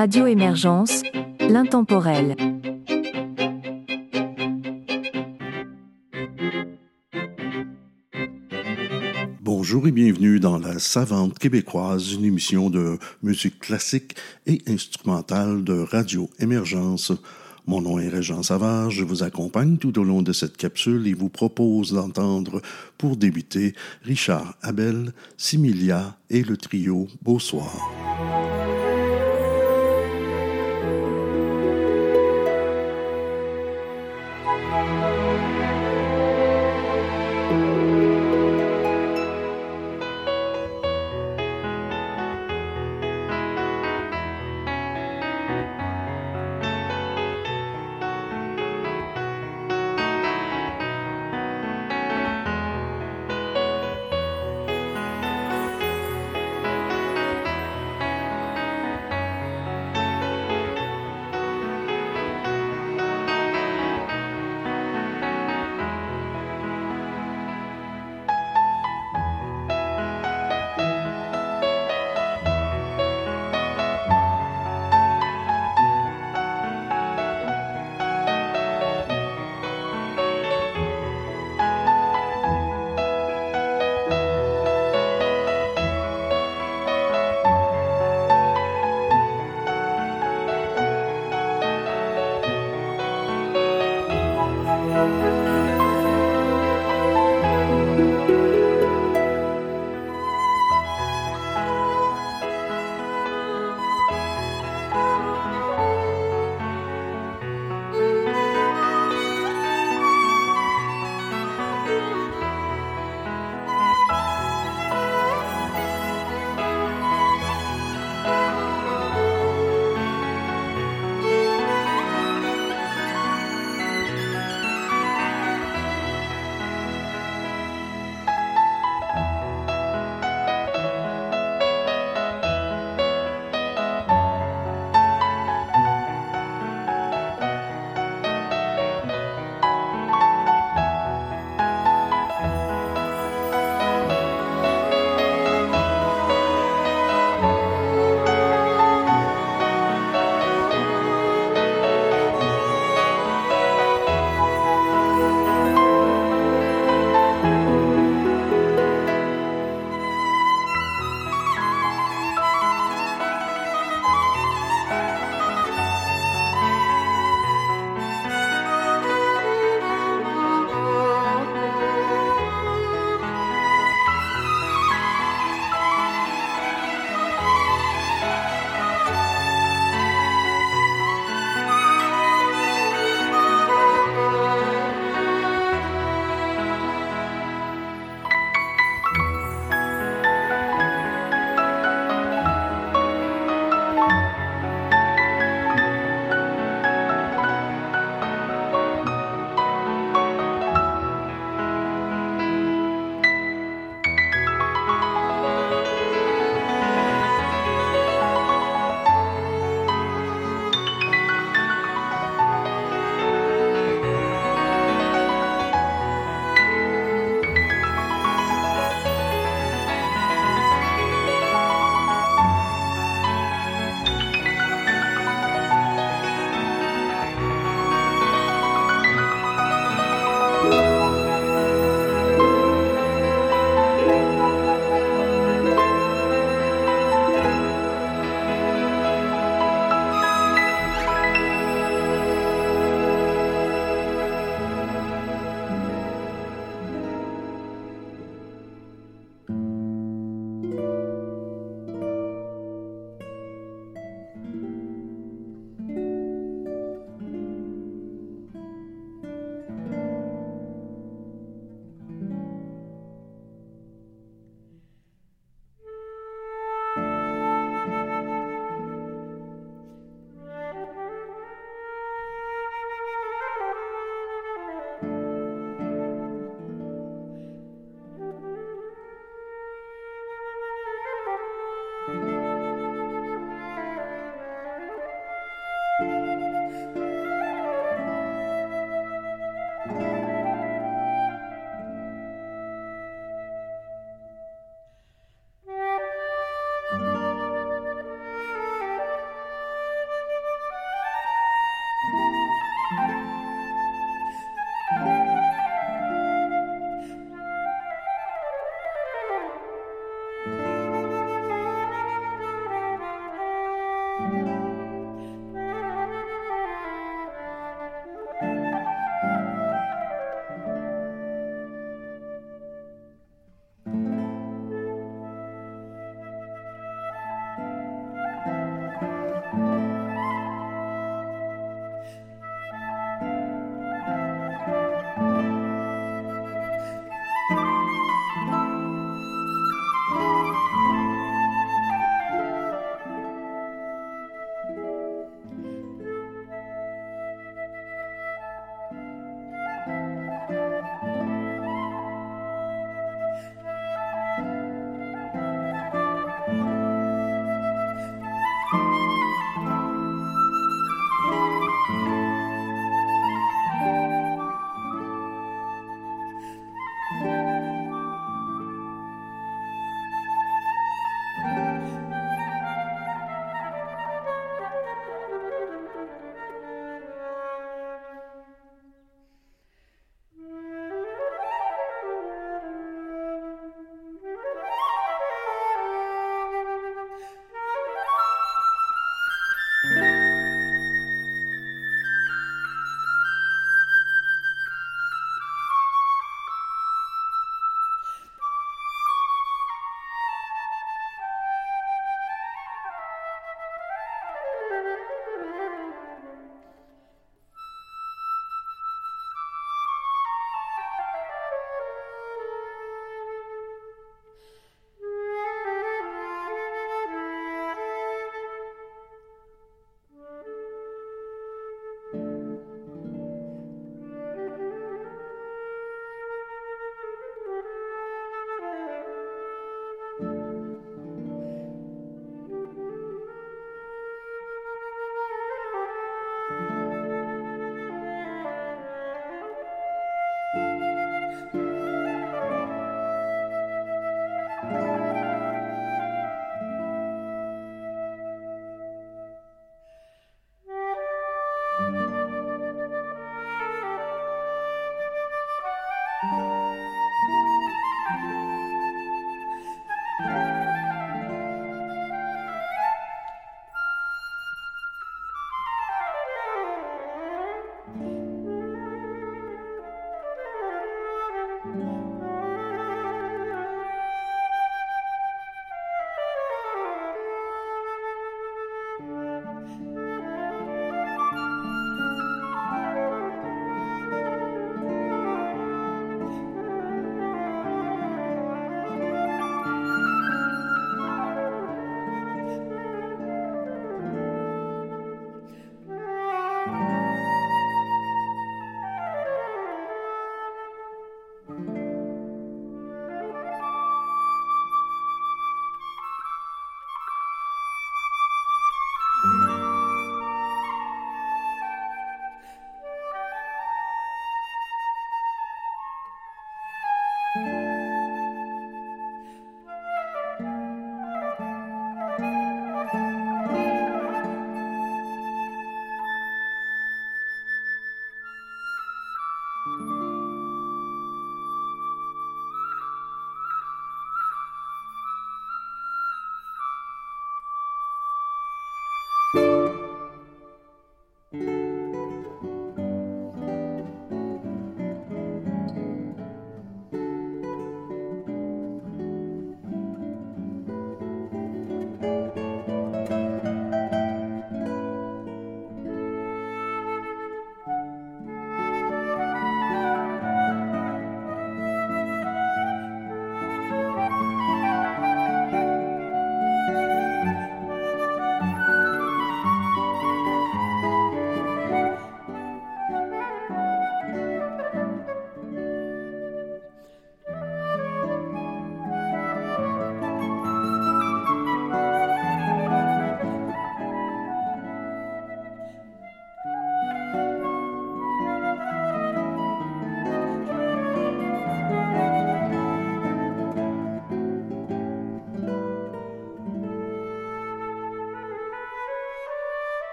Radio Émergence, l'intemporel. Bonjour et bienvenue dans La Savante québécoise, une émission de musique classique et instrumentale de Radio Émergence. Mon nom est Régent Savard, je vous accompagne tout au long de cette capsule et vous propose d'entendre, pour débuter, Richard Abel, Similia et le trio Beau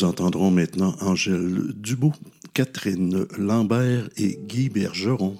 Nous entendrons maintenant Angèle Dubout, Catherine Lambert et Guy Bergeron.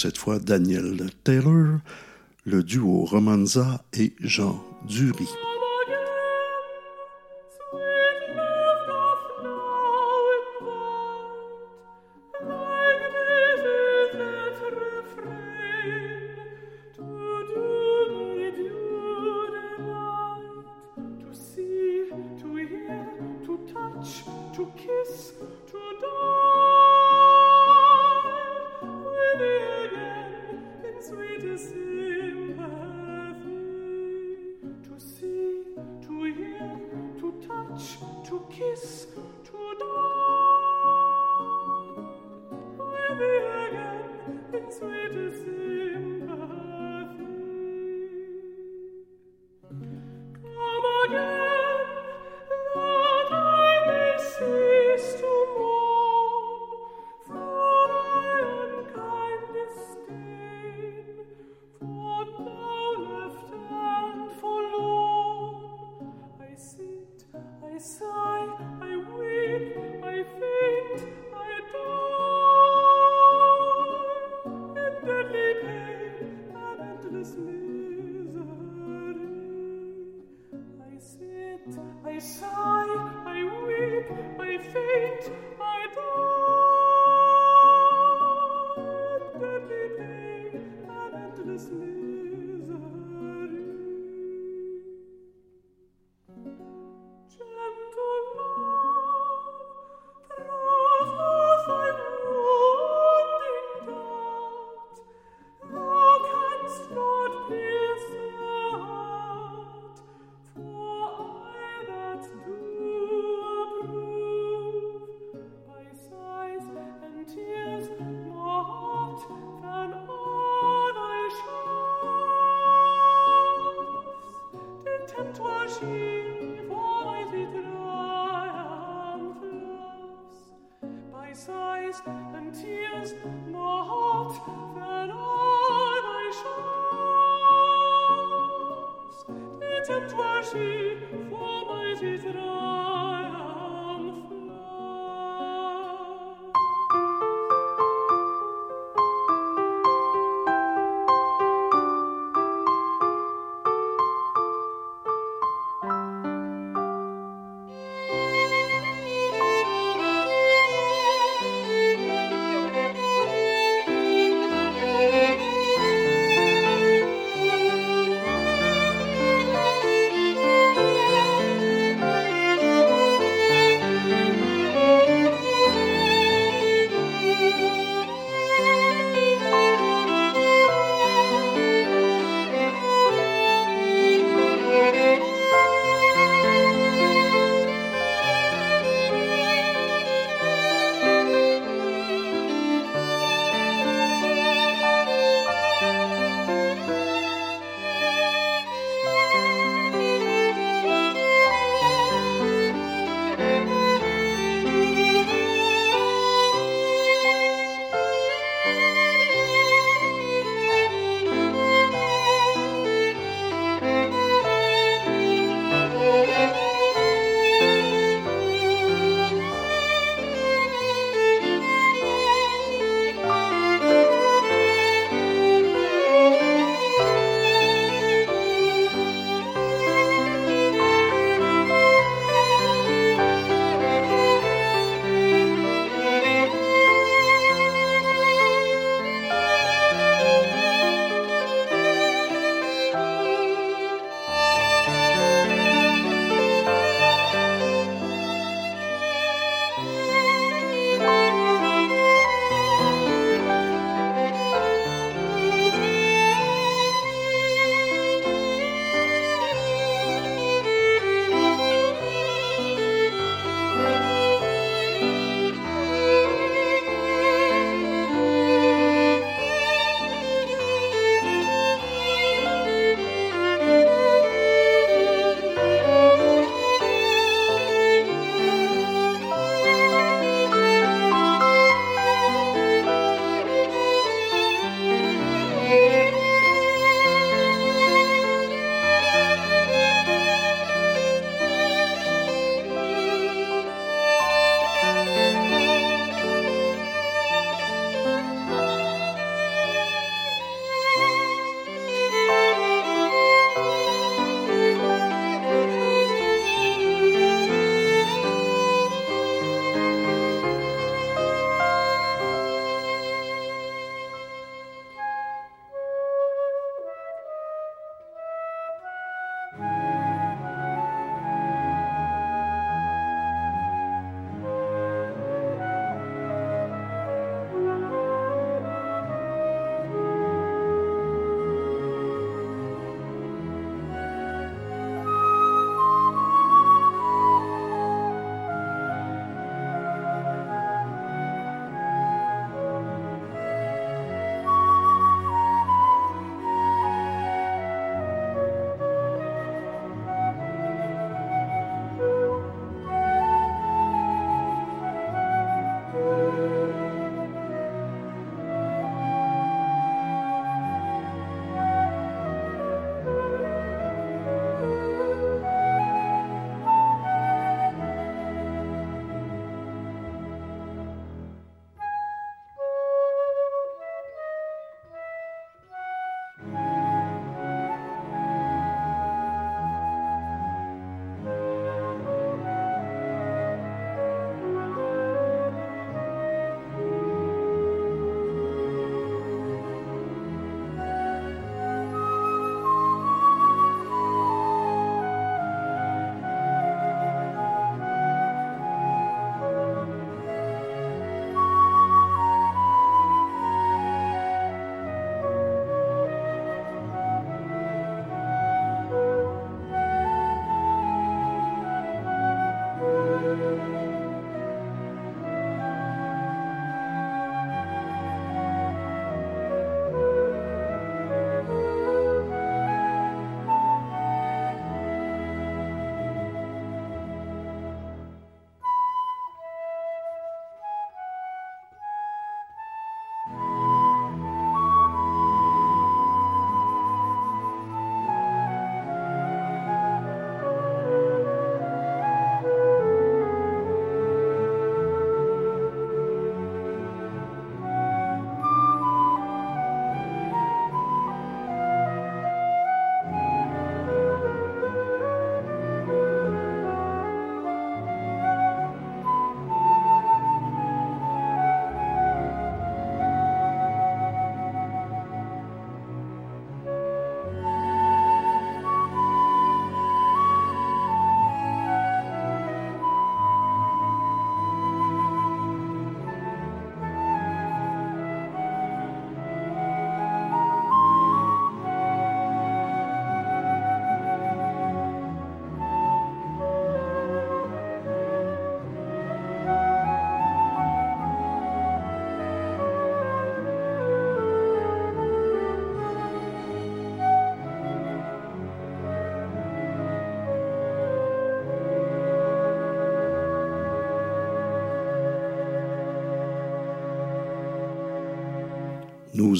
Cette fois Daniel Taylor, le duo Romanza et Jean Dury.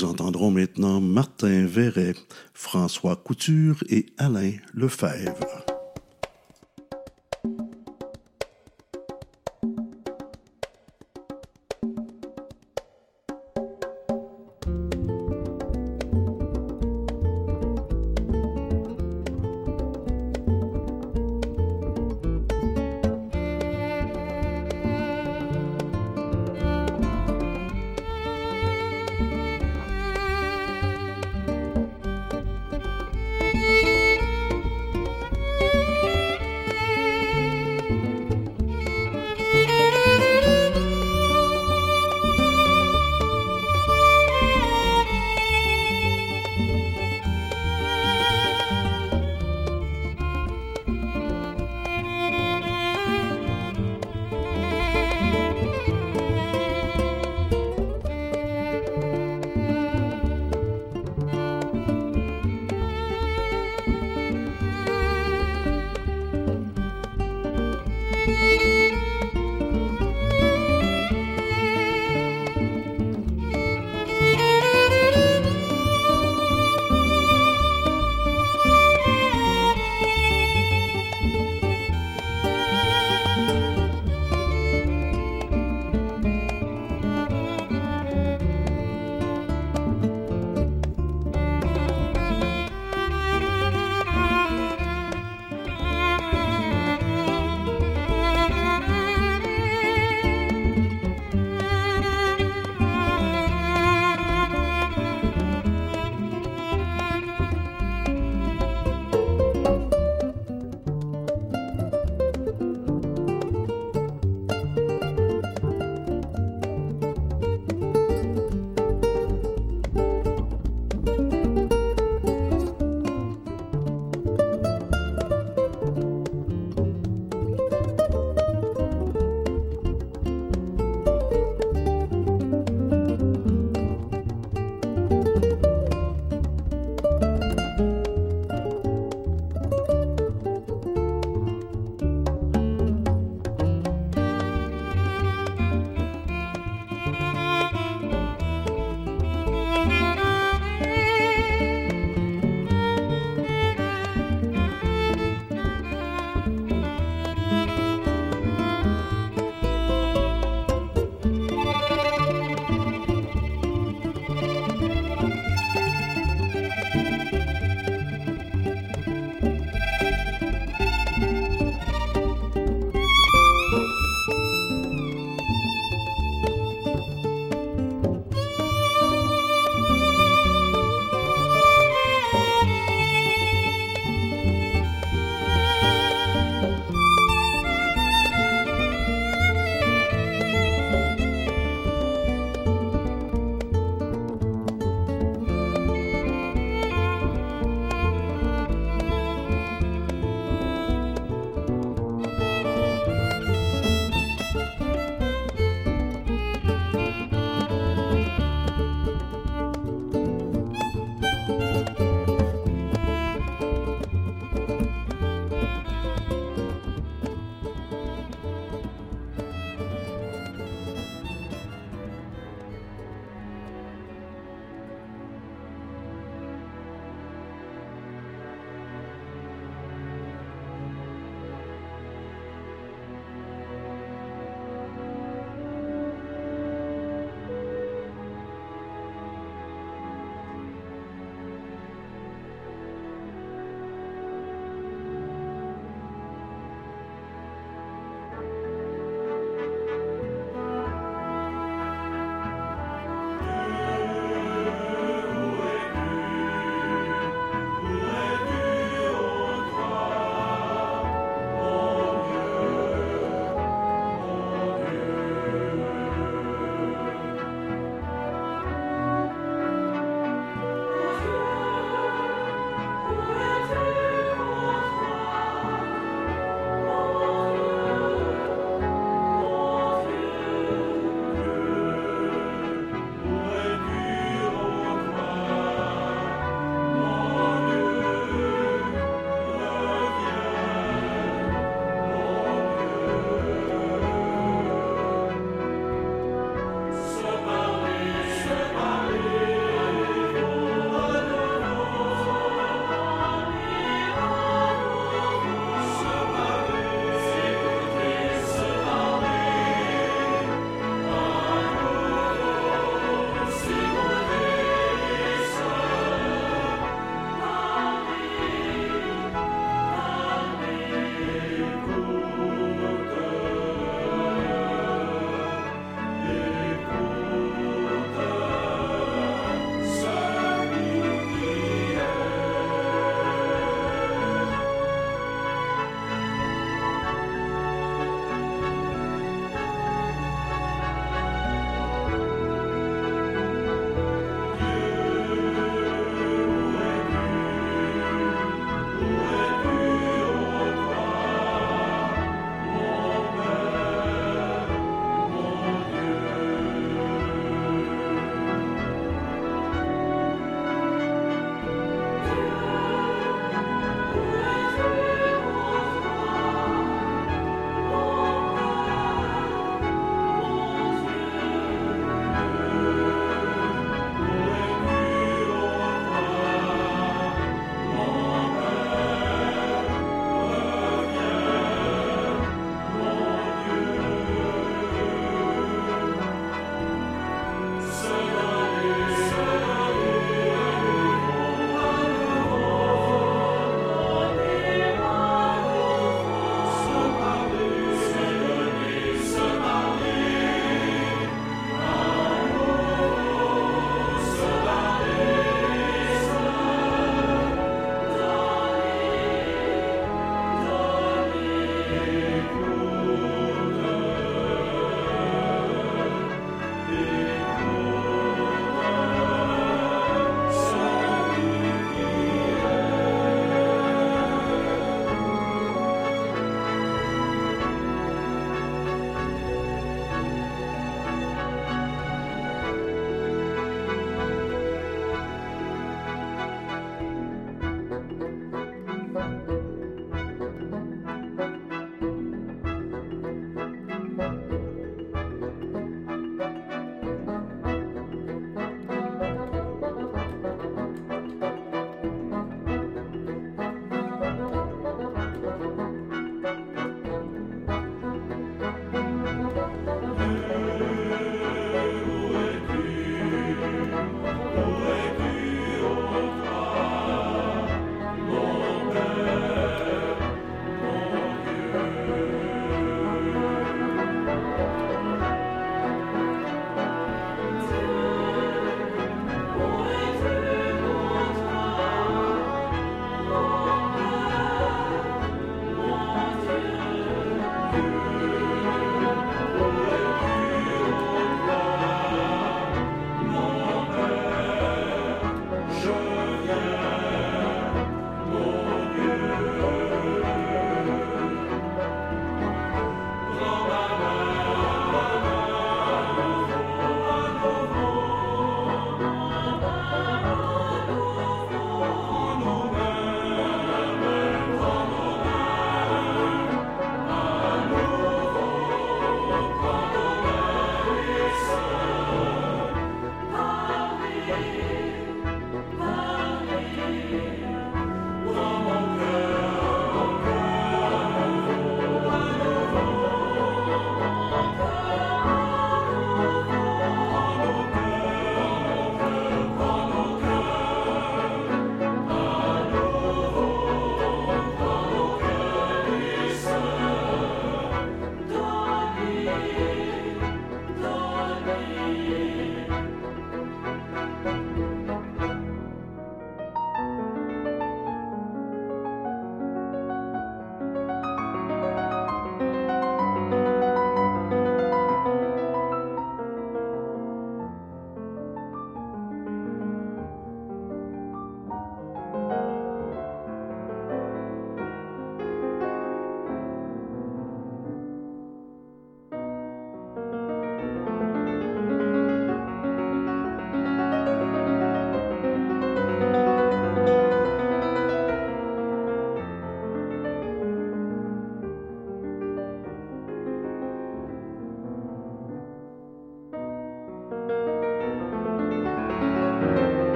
Nous entendrons maintenant Martin Verret, François Couture et Alain Lefebvre.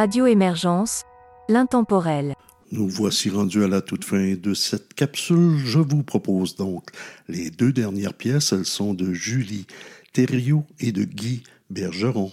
Radio Émergence, l'intemporel. Nous voici rendus à la toute fin de cette capsule. Je vous propose donc les deux dernières pièces. Elles sont de Julie Thériault et de Guy Bergeron.